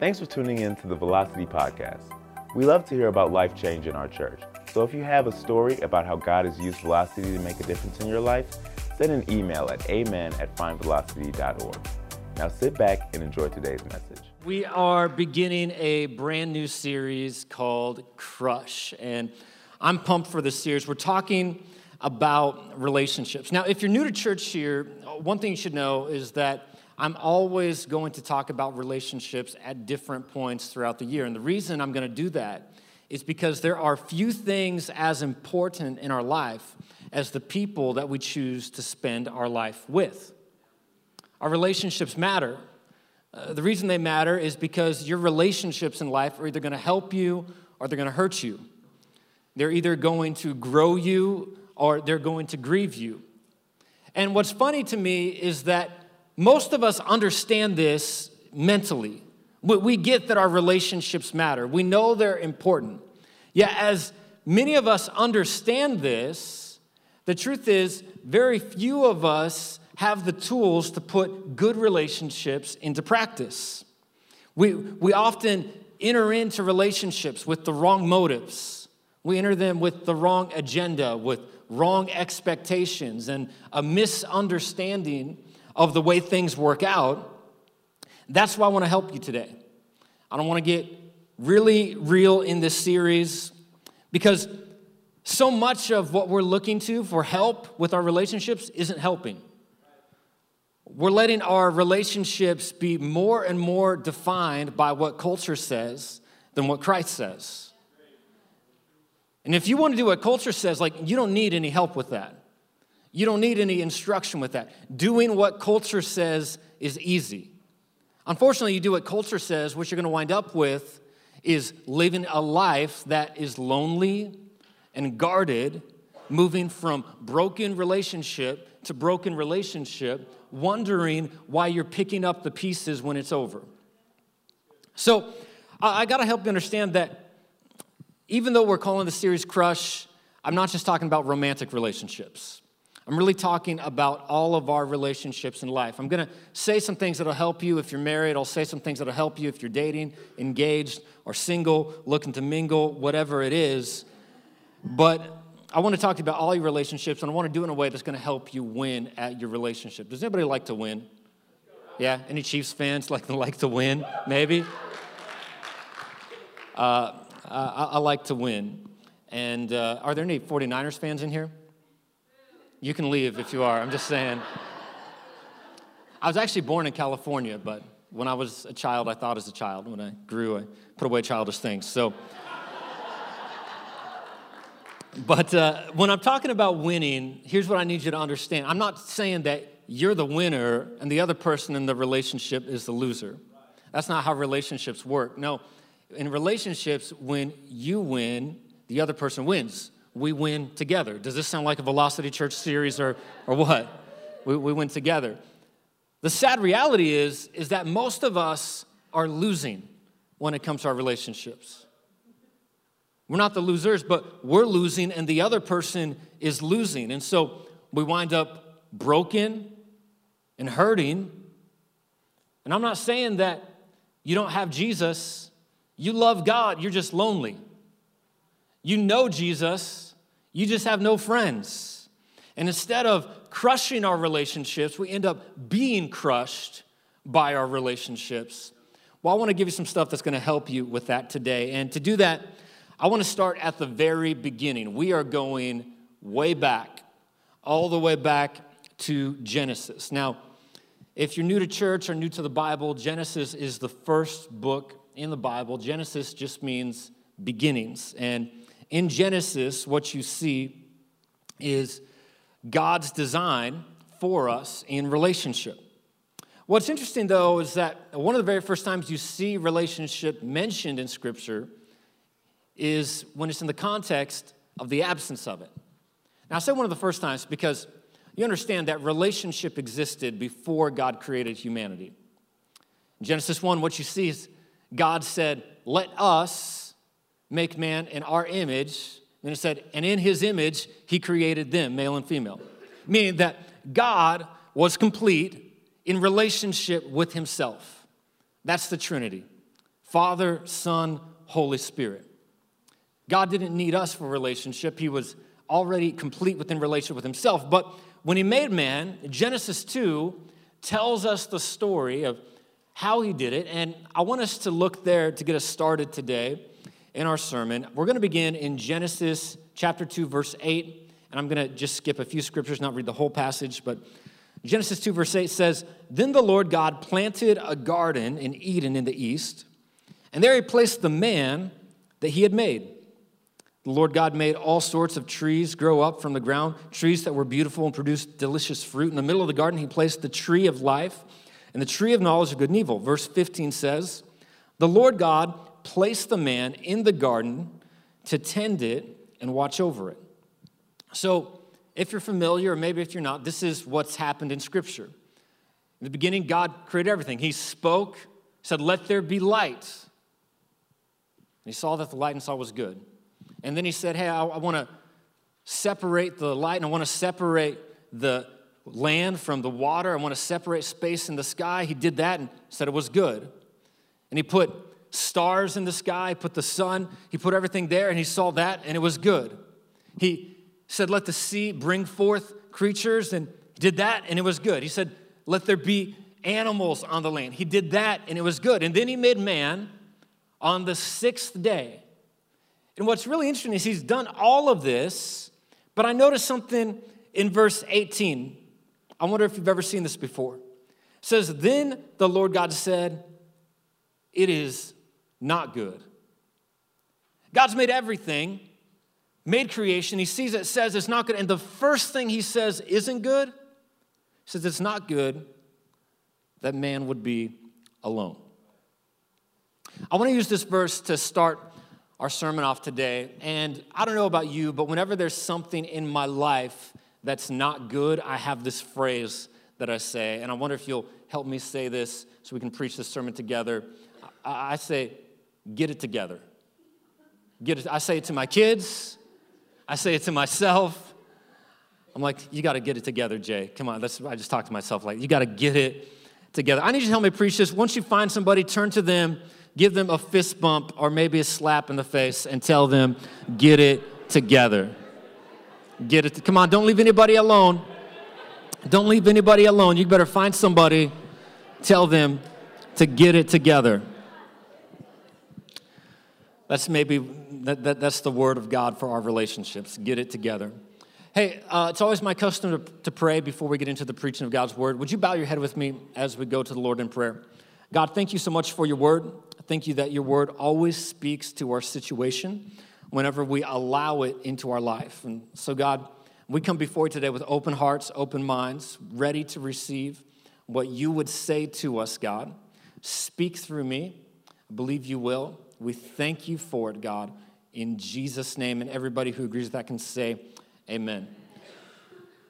Thanks for tuning in to the Velocity Podcast. We love to hear about life change in our church. So if you have a story about how God has used Velocity to make a difference in your life, send an email at amen at findvelocity.org. Now sit back and enjoy today's message. We are beginning a brand new series called Crush, and I'm pumped for this series. We're talking about relationships. Now, if you're new to church here, one thing you should know is that I'm always going to talk about relationships at different points throughout the year. And the reason I'm going to do that is because there are few things as important in our life as the people that we choose to spend our life with. Our relationships matter. Uh, the reason they matter is because your relationships in life are either going to help you or they're going to hurt you. They're either going to grow you or they're going to grieve you. And what's funny to me is that most of us understand this mentally. We get that our relationships matter, we know they're important. Yet, as many of us understand this, the truth is, very few of us have the tools to put good relationships into practice. We, we often enter into relationships with the wrong motives. We enter them with the wrong agenda, with wrong expectations, and a misunderstanding of the way things work out. That's why I want to help you today. I don't want to get really real in this series because so much of what we're looking to for help with our relationships isn't helping. We're letting our relationships be more and more defined by what culture says than what Christ says. And if you want to do what culture says, like, you don't need any help with that. You don't need any instruction with that. Doing what culture says is easy. Unfortunately, you do what culture says, what you're going to wind up with is living a life that is lonely and guarded, moving from broken relationship to broken relationship, wondering why you're picking up the pieces when it's over. So, I got to help you understand that even though we're calling the series Crush, I'm not just talking about romantic relationships. I'm really talking about all of our relationships in life. I'm going to say some things that'll help you if you're married. I'll say some things that'll help you if you're dating, engaged, or single, looking to mingle, whatever it is. But I want to talk to you about all your relationships, and I want to do it in a way that's going to help you win at your relationship. Does anybody like to win? Yeah? Any Chiefs fans like to like to win? Maybe. Uh, I, I, like to win. And uh, are there any 49ers fans in here? You can leave if you are. I'm just saying. I was actually born in California, but when I was a child, I thought as a child. When I grew, I put away childish things. So, but uh, when I'm talking about winning, here's what I need you to understand. I'm not saying that you're the winner and the other person in the relationship is the loser. That's not how relationships work. No, in relationships, when you win, the other person wins we win together. Does this sound like a Velocity Church series or, or what? We, we win together. The sad reality is, is that most of us are losing when it comes to our relationships. We're not the losers, but we're losing and the other person is losing. And so we wind up broken and hurting. And I'm not saying that you don't have Jesus, you love God, you're just lonely. You know Jesus, you just have no friends. And instead of crushing our relationships, we end up being crushed by our relationships. Well, I want to give you some stuff that's going to help you with that today. And to do that, I want to start at the very beginning. We are going way back, all the way back to Genesis. Now, if you're new to church or new to the Bible, Genesis is the first book in the Bible. Genesis just means beginnings. And in Genesis, what you see is God's design for us in relationship. What's interesting, though, is that one of the very first times you see relationship mentioned in Scripture is when it's in the context of the absence of it. Now, I say one of the first times because you understand that relationship existed before God created humanity. In Genesis 1, what you see is God said, Let us make man in our image. And it said, and in his image, he created them, male and female. Meaning that God was complete in relationship with himself. That's the Trinity. Father, Son, Holy Spirit. God didn't need us for relationship. He was already complete within relationship with himself. But when he made man, Genesis 2 tells us the story of how he did it. And I want us to look there to get us started today in our sermon. We're going to begin in Genesis chapter 2, verse 8. And I'm going to just skip a few scriptures, not read the whole passage, but Genesis 2, verse 8 says, Then the Lord God planted a garden in Eden in the east, and there he placed the man that he had made. The Lord God made all sorts of trees grow up from the ground, trees that were beautiful and produced delicious fruit. In the middle of the garden, he placed the tree of life and the tree of knowledge of good and evil. Verse 15 says, The Lord God placed the man in the garden to tend it and watch over it. So, if you're familiar, or maybe if you're not, this is what's happened in Scripture. In the beginning, God created everything. He spoke, said, Let there be light. And he saw that the light and saw was good. And then he said, Hey, I, I want to separate the light and I want to separate the land from the water. I want to separate space in the sky. He did that and said it was good. And he put stars in the sky, put the sun, he put everything there, and he saw that and it was good. He said, Let the sea bring forth creatures, and did that and it was good. He said, Let there be animals on the land. He did that and it was good. And then he made man on the sixth day. And what's really interesting is he's done all of this, but I noticed something in verse 18. I wonder if you've ever seen this before. It says, Then the Lord God said, It is not good. God's made everything, made creation. He sees it, says it's not good. And the first thing he says isn't good. He says it's not good that man would be alone. I want to use this verse to start our sermon off today. And I don't know about you, but whenever there's something in my life that's not good, I have this phrase that I say. And I wonder if you'll help me say this so we can preach this sermon together. I say, get it together. Get it. I say it to my kids, I say it to myself. I'm like, you got to get it together, Jay. Come on, that's, I just talked to myself like, you got to get it together. I need you to help me preach this. Once you find somebody, turn to them give them a fist bump or maybe a slap in the face and tell them, get it together. Get it. Come on, don't leave anybody alone. Don't leave anybody alone. You better find somebody, tell them to get it together. That's maybe that, that, that's the word of God for our relationships. Get it together. Hey, uh, it's always my custom to, to pray before we get into the preaching of God's word. Would you bow your head with me as we go to the Lord in prayer? God, thank you so much for your word. Thank you that your word always speaks to our situation whenever we allow it into our life. And so, God, we come before you today with open hearts, open minds, ready to receive what you would say to us, God. Speak through me. I believe you will. We thank you for it, God, in Jesus' name. And everybody who agrees with that can say, Amen.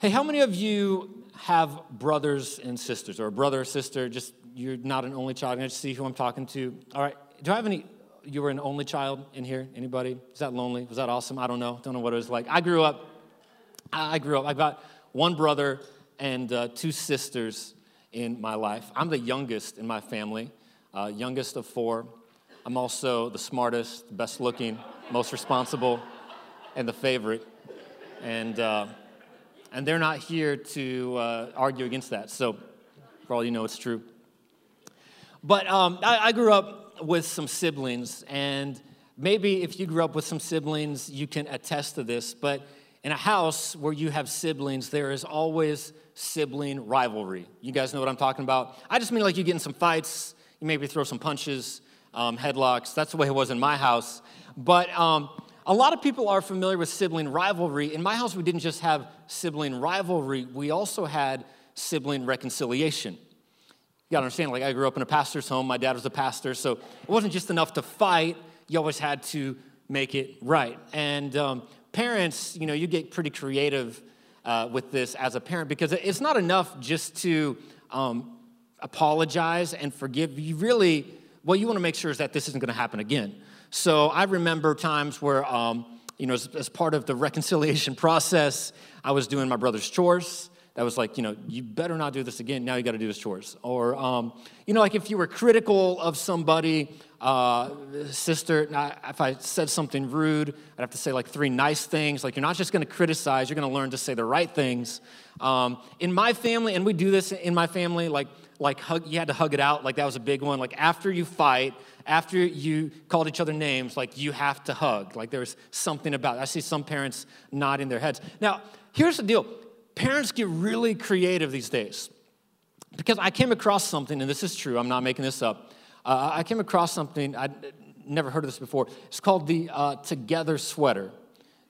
Hey, how many of you have brothers and sisters, or a brother or sister? Just you're not an only child. I just see who I'm talking to. All right. Do I have any? You were an only child in here? Anybody? Is that lonely? Was that awesome? I don't know. Don't know what it was like. I grew up. I grew up. I've got one brother and uh, two sisters in my life. I'm the youngest in my family, uh, youngest of four. I'm also the smartest, best looking, most responsible, and the favorite. And, uh, and they're not here to uh, argue against that. So, for all you know, it's true. But um, I, I grew up with some siblings, and maybe if you grew up with some siblings, you can attest to this. But in a house where you have siblings, there is always sibling rivalry. You guys know what I'm talking about? I just mean like you get in some fights, you maybe throw some punches, um, headlocks. That's the way it was in my house. But um, a lot of people are familiar with sibling rivalry. In my house, we didn't just have sibling rivalry, we also had sibling reconciliation. You gotta understand, like I grew up in a pastor's home, my dad was a pastor, so it wasn't just enough to fight, you always had to make it right. And um, parents, you know, you get pretty creative uh, with this as a parent because it's not enough just to um, apologize and forgive. You really, what you wanna make sure is that this isn't gonna happen again. So I remember times where, um, you know, as, as part of the reconciliation process, I was doing my brother's chores that was like, you know, you better not do this again. Now you got to do his chores. Or, um, you know, like if you were critical of somebody, uh, sister, if I said something rude, I'd have to say like three nice things. Like you're not just going to criticize, you're going to learn to say the right things. Um, in my family, and we do this in my family, like like hug, you had to hug it out. Like that was a big one. Like after you fight, after you called each other names, like you have to hug. Like there's something about it. I see some parents nodding their heads. Now, here's the deal parents get really creative these days because I came across something, and this is true, I'm not making this up. Uh, I came across something, I'd never heard of this before. It's called the uh, Together sweater.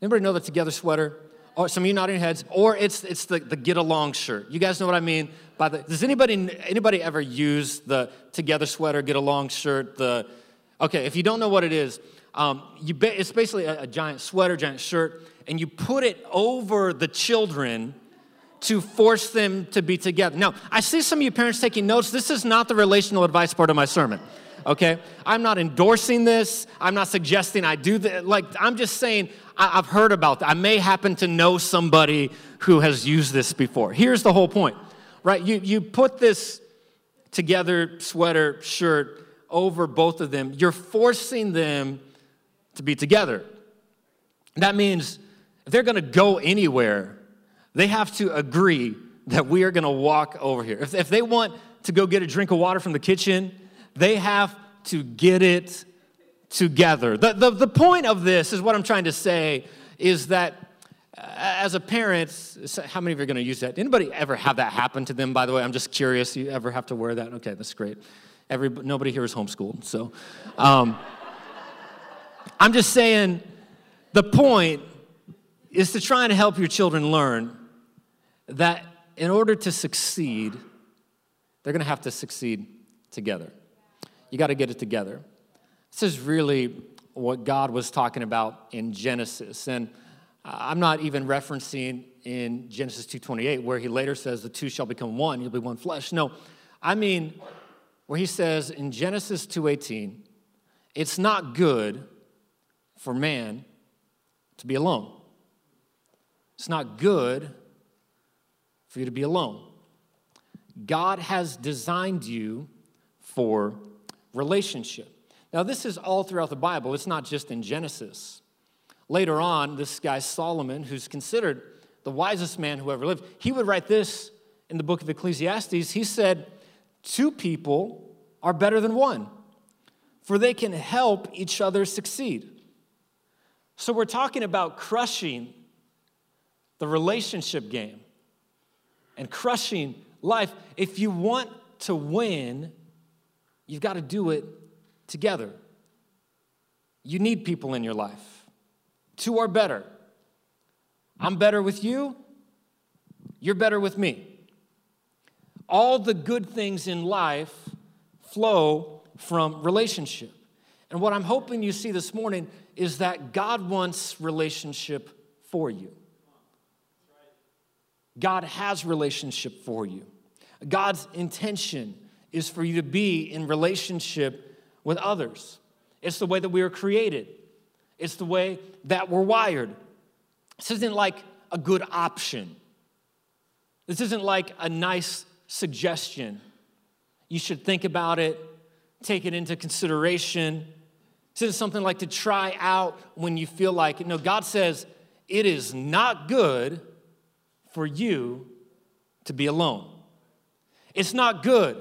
Anybody know the Together sweater? Or some of you nodding heads, or it's, it's the, the get along shirt. You guys know what I mean by the, does anybody, anybody ever use the together sweater, get along shirt, the, okay, if you don't know what it is, um, you it's basically a, a giant sweater, giant shirt, and you put it over the children to force them to be together. Now, I see some of you parents taking notes. This is not the relational advice part of my sermon, okay? I'm not endorsing this. I'm not suggesting I do that. Like, I'm just saying I, have heard about that. I may happen to know somebody who has used this before. Here's the whole point, right? You, you put this together sweater, shirt over both of them, you're forcing them to be together. That means if they're gonna go anywhere, they have to agree that we are gonna walk over here. If, if they want to go get a drink of water from the kitchen, they have to get it together. The, the, the point of this is what I'm trying to say is that uh, as a parent, how many of you are going to use that? Anybody ever have that happen to them, by the way? I'm just curious. You ever have to wear that? Okay, that's great. Every, nobody here is homeschooled. So um, I'm just saying the point is to try and help your children learn that in order to succeed, they're going to have to succeed together. You got to get it together. This is really what God was talking about in Genesis. And I'm not even referencing in Genesis 2:28 where he later says the two shall become one, you'll be one flesh. No, I mean where he says in Genesis 2:18, it's not good for man to be alone. It's not good for you to be alone. God has designed you for relationship. Now, this is all throughout the Bible, it's not just in Genesis. Later on, this guy Solomon, who's considered the wisest man who ever lived, he would write this in the book of Ecclesiastes. He said, Two people are better than one, for they can help each other succeed. So, we're talking about crushing the relationship game and crushing life. If you want to win, you've got to do it together. You need people in your life. Two are better. I'm better with you, you're better with me. All the good things in life flow from relationship. And what I'm hoping you see this morning is that God wants relationship for you. God has relationship for you. God's intention is for you to be in relationship with others. It's the way that we were created, it's the way that we're wired. This isn't like a good option, this isn't like a nice suggestion. You should think about it, take it into consideration. This isn't something like to try out when you feel like it. No, God says it is not good for you to be alone. It's not good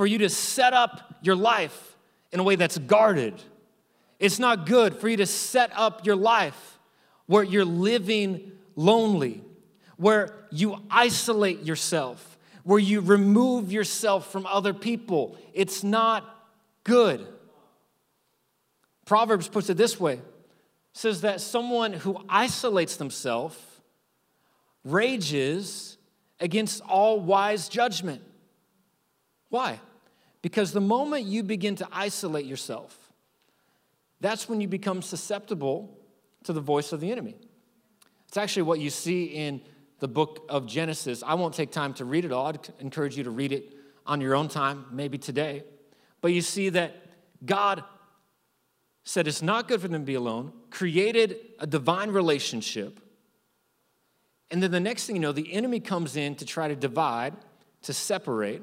for you to set up your life in a way that's guarded. It's not good for you to set up your life where you're living lonely, where you isolate yourself, where you remove yourself from other people. It's not good. Proverbs puts it this way says that someone who isolates themselves rages against all wise judgment. Why? Because the moment you begin to isolate yourself, that's when you become susceptible to the voice of the enemy. It's actually what you see in the book of Genesis. I won't take time to read it all. I'd encourage you to read it on your own time, maybe today. But you see that God said it's not good for them to be alone, created a divine relationship, And then the next thing you know, the enemy comes in to try to divide, to separate,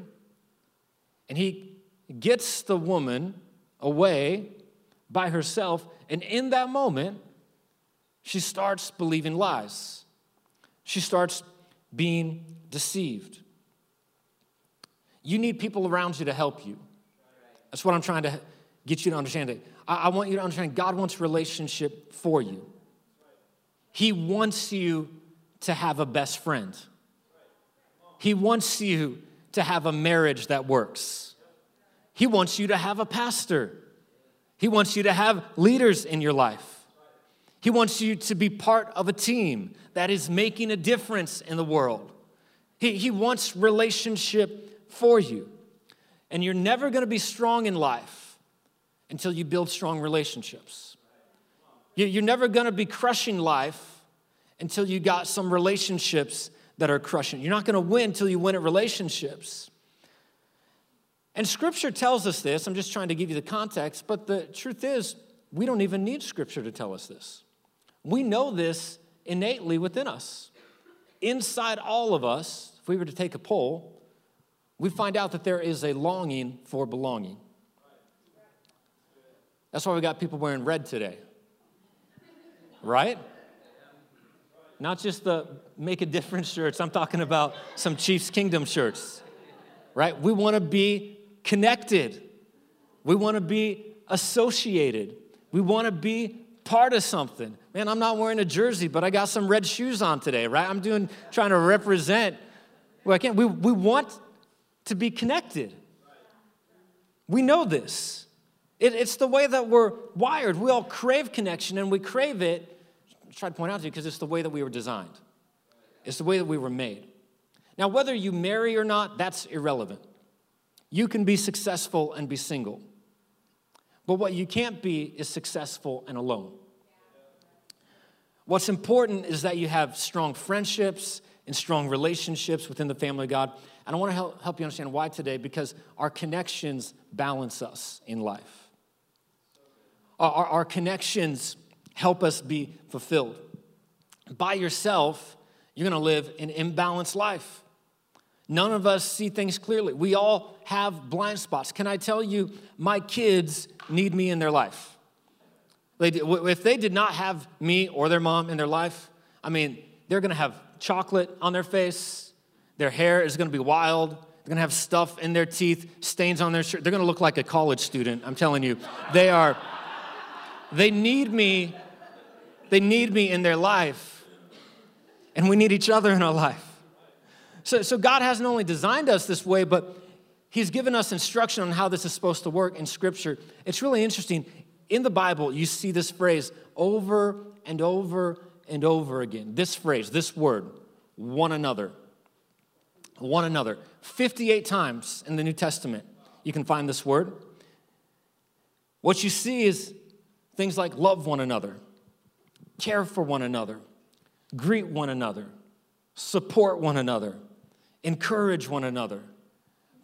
and he gets the woman away by herself. And in that moment, she starts believing lies. She starts being deceived. You need people around you to help you. That's what I'm trying to get you to understand. I, I want you to understand God wants relationship for you. He wants you to have a best friend. He wants you to have a marriage that works. He wants you to have a pastor. He wants you to have leaders in your life. He wants you to be part of a team that is making a difference in the world. He, he wants relationship for you. And you're never going to be strong in life until you build strong relationships. You're never going to be crushing life until you got some relationships that are crushing. You're not going to win until you win at relationships. And scripture tells us this. I'm just trying to give you the context, but the truth is, we don't even need scripture to tell us this. We know this innately within us. Inside all of us, if we were to take a poll, we find out that there is a longing for belonging. That's why we got people wearing red today. Right? Not just the make a difference shirts, I'm talking about some Chiefs Kingdom shirts. Right? We want to be connected. We want to be associated. We want to be part of something. Man, I'm not wearing a jersey, but I got some red shoes on today, right? I'm doing trying to represent. I can't. We, we want to be connected. We know this. It, it's the way that we're wired. We all crave connection and we crave it. Try to point out to you because it's the way that we were designed. It's the way that we were made. Now, whether you marry or not, that's irrelevant. You can be successful and be single. But what you can't be is successful and alone. What's important is that you have strong friendships and strong relationships within the family of God. And I want to help, help you understand why today, because our connections balance us in life. Our, our, our connections help us be fulfilled. By yourself, you're going to live an imbalanced life. None of us see things clearly. We all have blind spots. Can I tell you, my kids need me in their life. If they did not have me or their mom in their life, I mean, they're gonna have chocolate on their face, their hair is gonna be wild, they're gonna have stuff in their teeth, stains on their shirt. They're gonna look like a college student, I'm telling you. They are, they need me, they need me in their life, and we need each other in our life. So, so God hasn't only designed us this way, but He's given us instruction on how this is supposed to work in Scripture. It's really interesting. In the Bible, you see this phrase over and over and over again. This phrase, this word, one another. One another. 58 times in the New Testament, you can find this word. What you see is things like love one another, care for one another, greet one another, support one another, encourage one another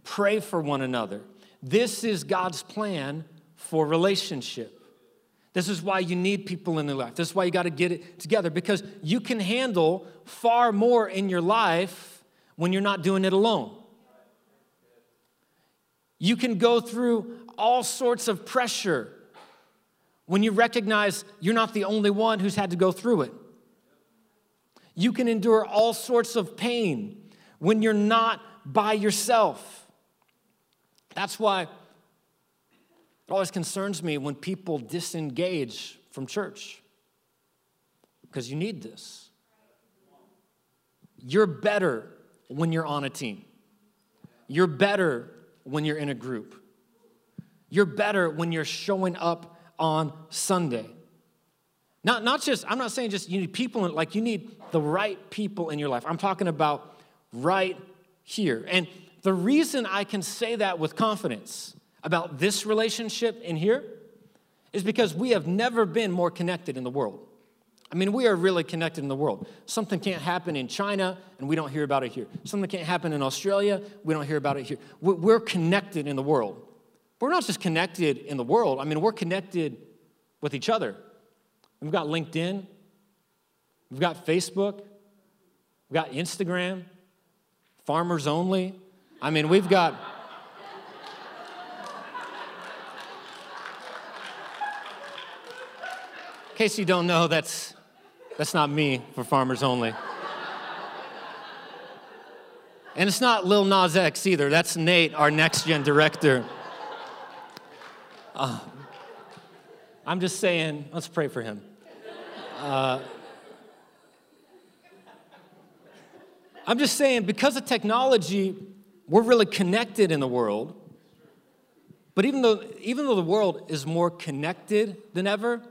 pray for one another. This is God's plan for relationship. This is why you need people in your life. This is why you got to get it together because you can handle far more in your life when you're not doing it alone. You can go through all sorts of pressure when you recognize you're not the only one who's had to go through it. You can endure all sorts of pain when you're not by yourself. That's why it always concerns me when people disengage from church, because you need this. You're better when you're on a team, you're better when you're in a group, you're better when you're showing up on Sunday. Not, not just, I'm not saying just you need people, in, like you need the right people in your life. I'm talking about right here. And the reason I can say that with confidence about this relationship in here is because we have never been more connected in the world. I mean, we are really connected in the world. Something can't happen in China, and we don't hear about it here. Something can't happen in Australia, we don't hear about it here. We're connected in the world. We're not just connected in the world, I mean, we're connected with each other. We've got LinkedIn, we've got Facebook, we've got Instagram, farmers only. I mean, we've got. In case you don't know, that's, that's not me for farmers only. And it's not Lil Nas X either. That's Nate, our next gen director. Uh, I'm just saying, let's pray for him. Uh, I'm just saying, because of technology, we're really connected in the world. But even though, even though the world is more connected than ever,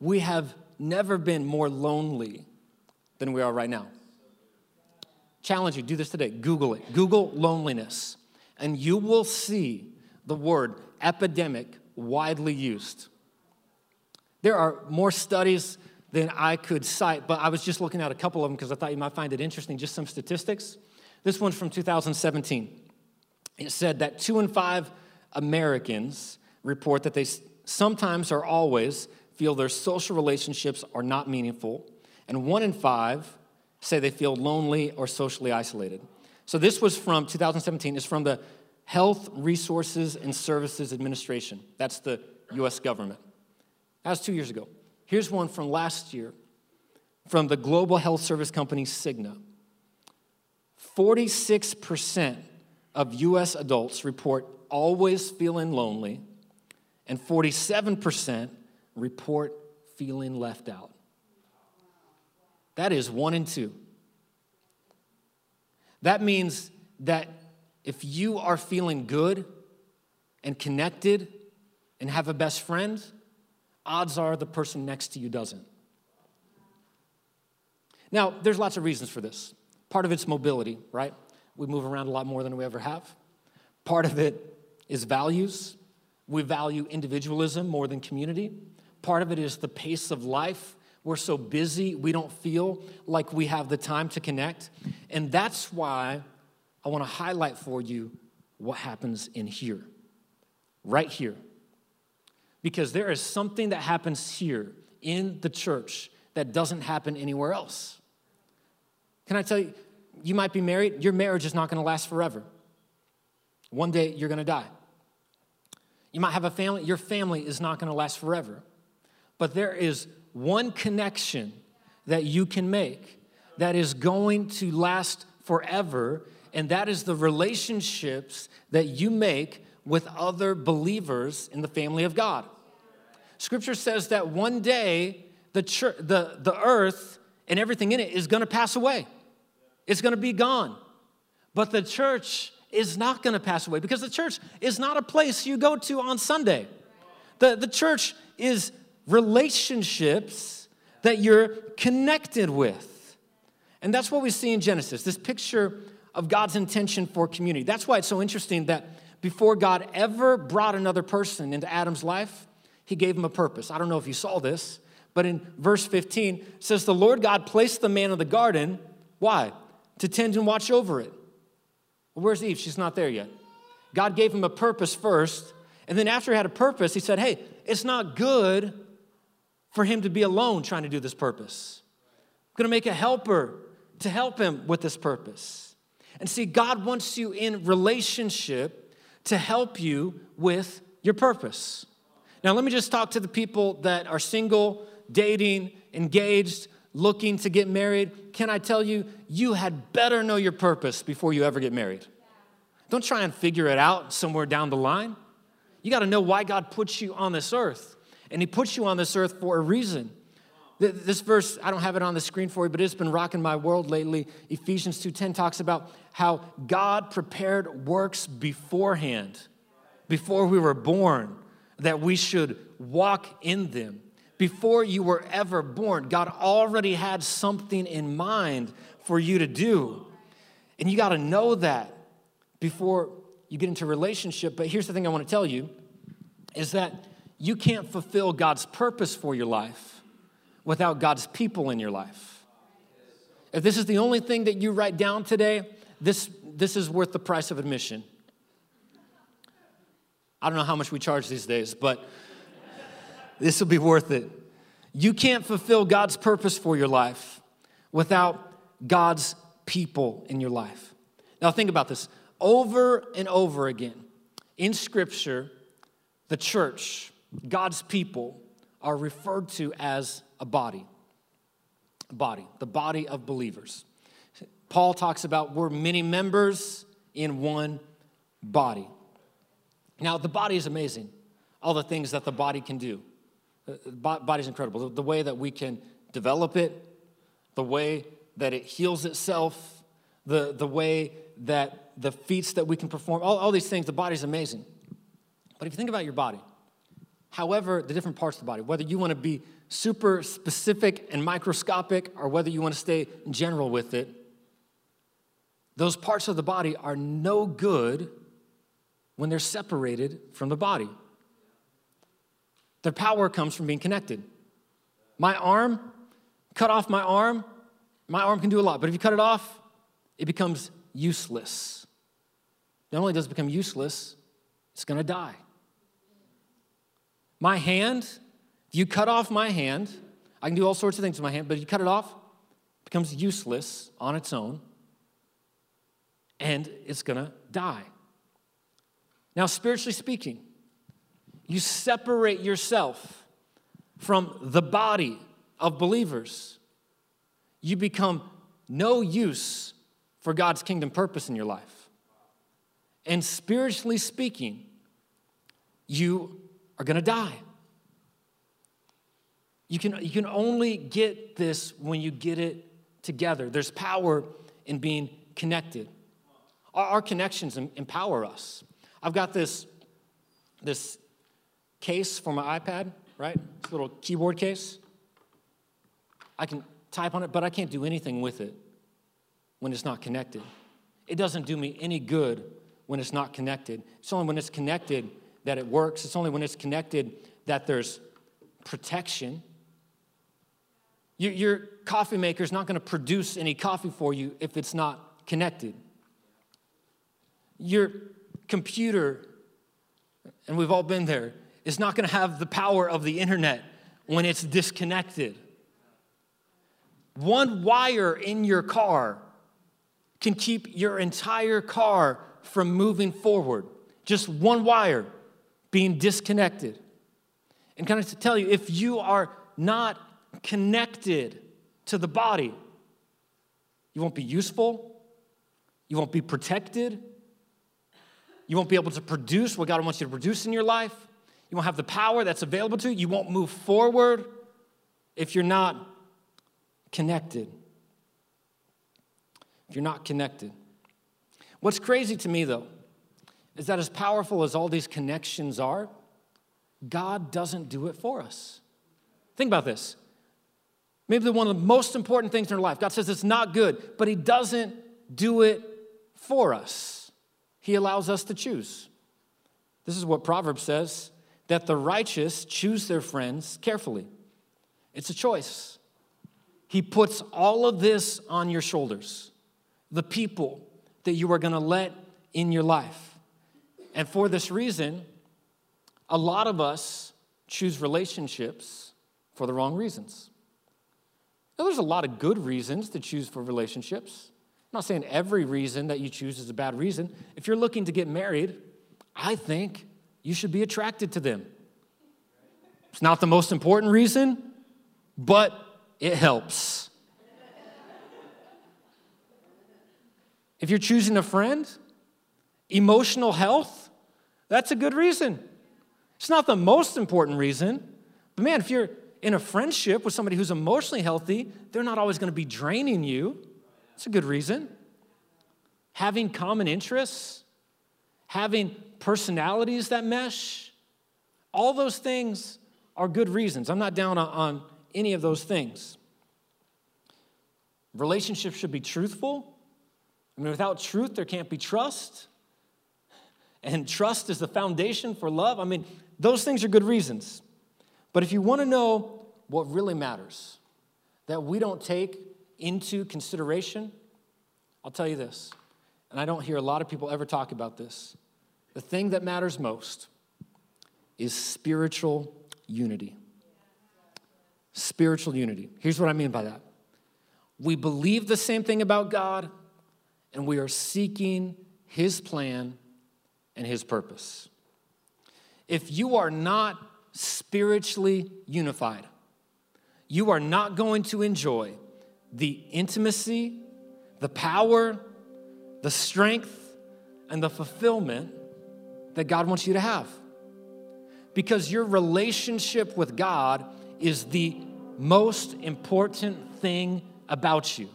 we have never been more lonely than we are right now. Challenge you, do this today. Google it. Google loneliness, and you will see the word epidemic widely used. There are more studies than I could cite, but I was just looking at a couple of them because I thought you might find it interesting, just some statistics. This one's from 2017. It said that two in five Americans report that they sometimes or always feel their social relationships are not meaningful, and one in five say they feel lonely or socially isolated. So this was from 2017. It's from the Health Resources and Services Administration. That's the US government. That was two years ago. Here's one from last year from the global health service company Cigna. 46% of US adults report always feeling lonely, and 47% report feeling left out. That is one and two. That means that if you are feeling good and connected and have a best friend, odds are the person next to you doesn't. Now, there's lots of reasons for this. Part of it's mobility, right? We move around a lot more than we ever have. Part of it is values. We value individualism more than community. Part of it is the pace of life. We're so busy, we don't feel like we have the time to connect. And that's why I want to highlight for you what happens in here, right here. Because there is something that happens here in the church that doesn't happen anywhere else. Can I tell you, you might be married, your marriage is not going to last forever. One day you're going to die. You might have a family, your family is not going to last forever. But there is one connection that you can make that is going to last forever, and that is the relationships that you make with other believers in the family of God. Scripture says that one day the, church, the, the earth and everything in it is going to pass away, it's going to be gone. But the church is not going to pass away because the church is not a place you go to on Sunday. The, the church is relationships that you're connected with. And that's what we see in Genesis this picture of God's intention for community. That's why it's so interesting that before God ever brought another person into Adam's life, he gave him a purpose. I don't know if you saw this, but in verse 15 says the Lord God placed the man in the garden. Why? To tend and watch over it. Well, where's Eve? She's not there yet. God gave him a purpose first, and then after he had a purpose, he said, Hey, it's not good for him to be alone trying to do this purpose. I'm going to make a helper to help him with this purpose. And see, God wants you in relationship to help you with your purpose. Now, let me just talk to the people that are single, dating, engaged, looking to get married. Can I tell you, you had better know your purpose before you ever get married. Don't try and figure it out somewhere down the line. You got to know why God puts you on this earth and He puts you on this earth for a reason. This verse, I don't have it on the screen for you, but it's been rocking my world lately. Ephesians 2:10 talks about how God prepared works beforehand, before we were born, that we should walk in them. Before you were ever born, God already had something in mind for you to do. And you got to know that before you get into relationship. But here's the thing I want to tell you is that you can't fulfill God's purpose for your life without God's people in your life. If this is the only thing that you write down today, this, this is worth the price of admission. I don't know how much we charge these days, but this will be worth it. You can't fulfill God's purpose for your life without God's people in your life. Now, think about this. Over and over again in Scripture, the church, God's people, are referred to as a body. Body, the body of believers. Paul talks about we're many members in one body. Now, the body is amazing, all the things that the body can do. Uh, the body is incredible. The way that we can develop it, the way that it heals itself, the, the way that the feats that we can perform, all, all these things, the body's amazing. But if you think about your body, however, the different parts of the body, whether you want to be super specific and microscopic or whether you want to stay general with it, those parts of the body are no good when they're separated from the body. Their power comes from being connected. My arm, cut off my arm, my arm can do a lot, but if you cut it off, it becomes useless. Not only does it become useless, it's gonna die. My hand, if you cut off my hand, I can do all sorts of things with my hand, but if you cut it off, it becomes useless on its own, and it's gonna die. Now, spiritually speaking, you separate yourself from the body of believers. You become no use for God's kingdom purpose in your life. And spiritually speaking, you are to die. You can, you can only get this when you get it together. There's power in being connected. Our, our connections empower us. I've got this, this case for my iPad, right? This little keyboard case. I can type on it, but I can't do anything with it when it's not connected. It doesn't do me any good when it's not connected. It's only when it's connected that it works. It's only when it's connected that there's protection. Your, your coffee maker is not going to produce any coffee for you if it's not connected. Your computer, and we've all been there, is not going to have the power of the internet when it's disconnected. One wire in your car can keep your entire car from moving forward. Just one wire being disconnected. And kind of to tell you, if you are not connected to the body, you won't be useful, you won't be protected, you won't be able to produce what God wants you to produce in your life. You won't have the power that's available to you. You won't move forward if you're not connected. If you're not connected. What's crazy to me, though, is that as powerful as all these connections are, God doesn't do it for us. Think about this. Maybe one of the most important things in our life. God says it's not good, but He doesn't do it for us. He allows us to choose. This is what Proverbs says that the righteous choose their friends carefully. It's a choice. He puts all of this on your shoulders, the people that you are going to let in your life. And for this reason, a lot of us choose relationships for the wrong reasons. Now, there's a lot of good reasons to choose for relationships. I'm not saying every reason that you choose is a bad reason. If you're looking to get married, I think you should be attracted to them. It's not the most important reason, but it helps. if you're choosing a friend, emotional health, that's a good reason. It's not the most important reason, but man, if you're in a friendship with somebody who's emotionally healthy, they're not always going to be draining you. That's a good reason. Having common interests, having personalities that mesh, all those things are good reasons. I'm not down on any of those things. Relationships should be truthful. I mean, without truth, there can't be trust. And trust is the foundation for love. I mean, those things are good reasons. But if you want to know what really matters, that we don't take into consideration, I'll tell you this, and I don't hear a lot of people ever talk about this. The thing that matters most is spiritual unity. Spiritual unity. Here's what I mean by that we believe the same thing about God, and we are seeking His plan and His purpose. If you are not spiritually unified, you are not going to enjoy the intimacy, the power, the strength, and the fulfillment that God wants you to have. Because your relationship with God is the most important thing about you.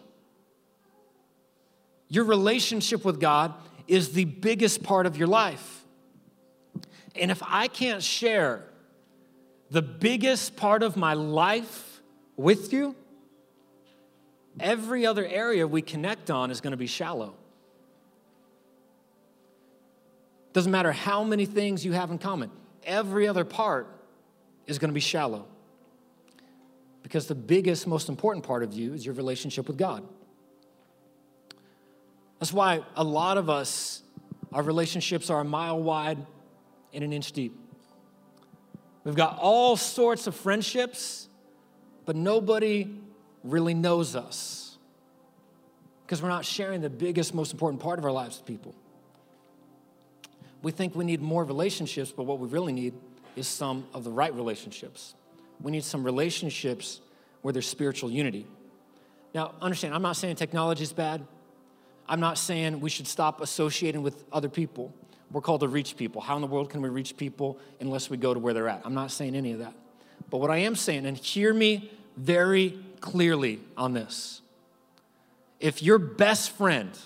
Your relationship with God is the biggest part of your life. And if I can't share the biggest part of my life with you, every other area we connect on is going to be shallow. Doesn't matter how many things you have in common, every other part is going to be shallow. Because the biggest, most important part of you is your relationship with God. That's why a lot of us, our relationships are a mile wide and an inch deep. We've got all sorts of friendships, but nobody really knows us because we're not sharing the biggest, most important part of our lives with people. We think we need more relationships, but what we really need is some of the right relationships. We need some relationships where there's spiritual unity. Now, understand, I'm not saying technology is bad. I'm not saying we should stop associating with other people. We're called to reach people. How in the world can we reach people unless we go to where they're at? I'm not saying any of that. But what I am saying, and hear me very clearly on this if your best friend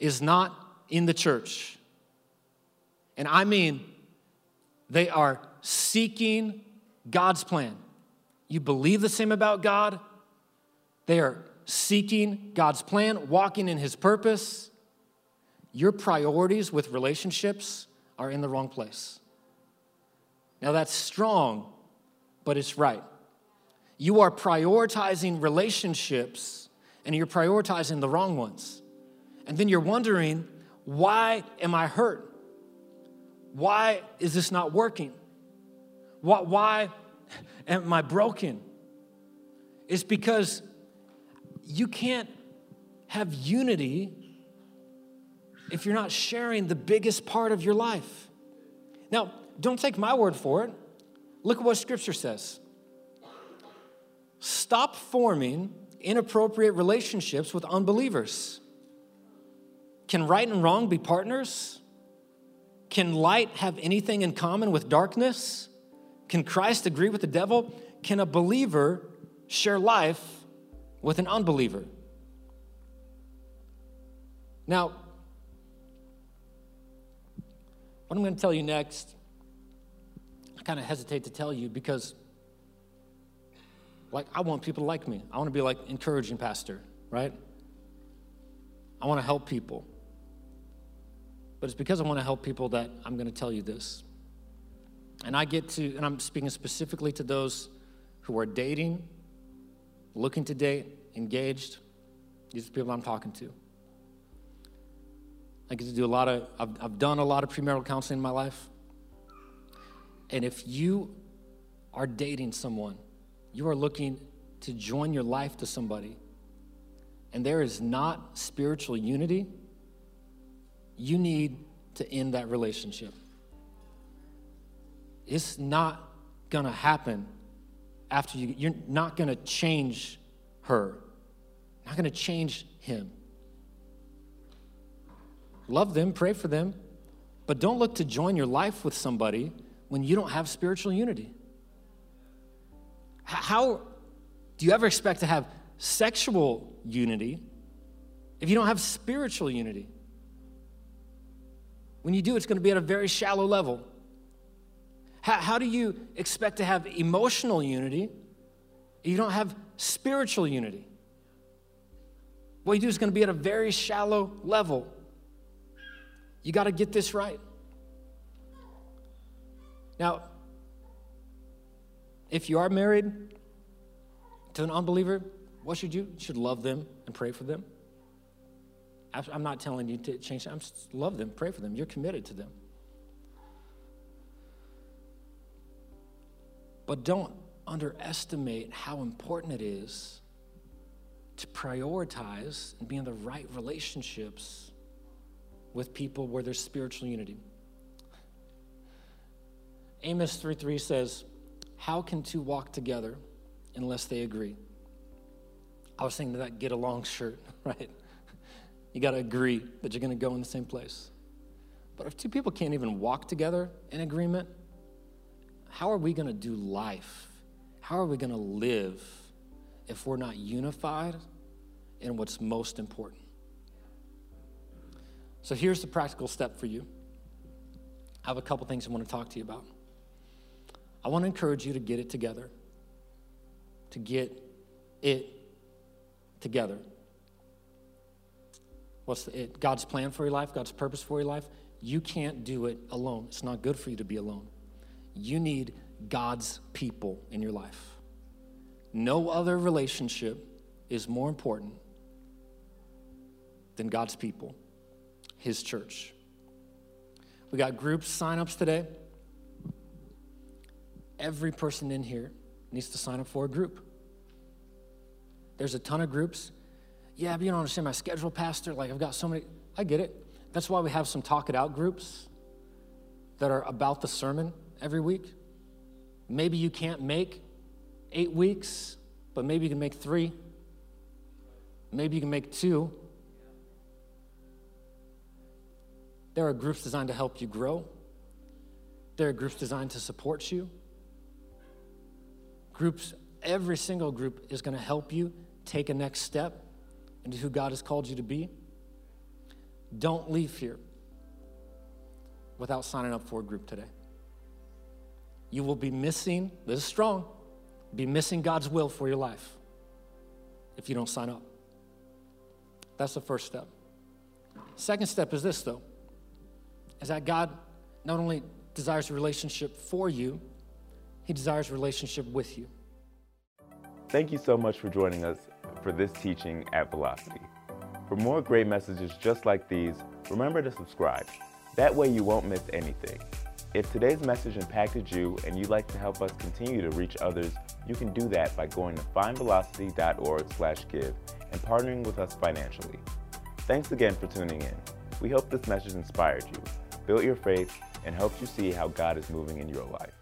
is not in the church, and I mean they are seeking God's plan, you believe the same about God, they are seeking God's plan, walking in His purpose, your priorities with relationships are in the wrong place. Now, that's strong, but it's right. You are prioritizing relationships and you're prioritizing the wrong ones. And then you're wondering, why am I hurt? Why is this not working? Why, why am I broken? It's because you can't have unity if you're not sharing the biggest part of your life. Now, don't take my word for it. Look at what Scripture says. Stop forming inappropriate relationships with unbelievers. Can right and wrong be partners? Can light have anything in common with darkness? Can Christ agree with the devil? Can a believer share life with an unbeliever? Now, what I'm going to tell you next, I kind of hesitate to tell you because, like, I want people to like me. I want to be like encouraging pastor, right? I want to help people. But it's because I want to help people that I'm going to tell you this. And I get to, and I'm speaking specifically to those who are dating, looking to date, engaged. These are the people I'm talking to. I get to do a lot of, I've, I've done a lot of premarital counseling in my life. And if you are dating someone, you are looking to join your life to somebody, and there is not spiritual unity, you need to end that relationship. It's not gonna happen after you, you're not gonna change her, not gonna change him. Love them, pray for them, but don't look to join your life with somebody when you don't have spiritual unity. How do you ever expect to have sexual unity if you don't have spiritual unity? When you do, it's going to be at a very shallow level. How, how do you expect to have emotional unity if you don't have spiritual unity? What you do is going to be at a very shallow level. You got to get this right. Now, if you are married to an unbeliever, what should you? You should love them and pray for them. I'm not telling you to change. I'm just love them, pray for them. You're committed to them. But don't underestimate how important it is to prioritize and be in the right relationships with people where there's spiritual unity. Amos 3:3 says, "How can two walk together unless they agree?" I was thinking that get along shirt, right? You got to agree that you're going to go in the same place. But if two people can't even walk together in agreement, how are we going to do life? How are we going to live if we're not unified in what's most important? So here's the practical step for you. I have a couple things I want to talk to you about. I want to encourage you to get it together, to get it together. What's the, it? God's plan for your life, God's purpose for your life. You can't do it alone. It's not good for you to be alone. You need God's people in your life. No other relationship is more important than God's people, His church. We got group sign-ups today. Every person in here needs to sign up for a group. There's a ton of groups. Yeah, but you don't understand my schedule, Pastor. Like, I've got so many. I get it. That's why we have some talk it out groups that are about the sermon every week. Maybe you can't make eight weeks, but maybe you can make three. Maybe you can make two. There are groups designed to help you grow. There are groups designed to support you. Groups, every single group is going to help you take a next step into who God has called you to be. Don't leave here without signing up for a group today. You will be missing, this is strong, be missing God's will for your life if you don't sign up. That's the first step. Second step is this, though, is that God not only desires a relationship for you, He desires relationship with you. Thank you so much for joining us for this teaching at Velocity. For more great messages just like these, remember to subscribe. That way you won't miss anything. If today's message impacted you and you'd like to help us continue to reach others, you can do that by going to findvelocity.org/give and partnering with us financially. Thanks again for tuning in. We hope this message inspired you, built your faith, and helped you see how God is moving in your life.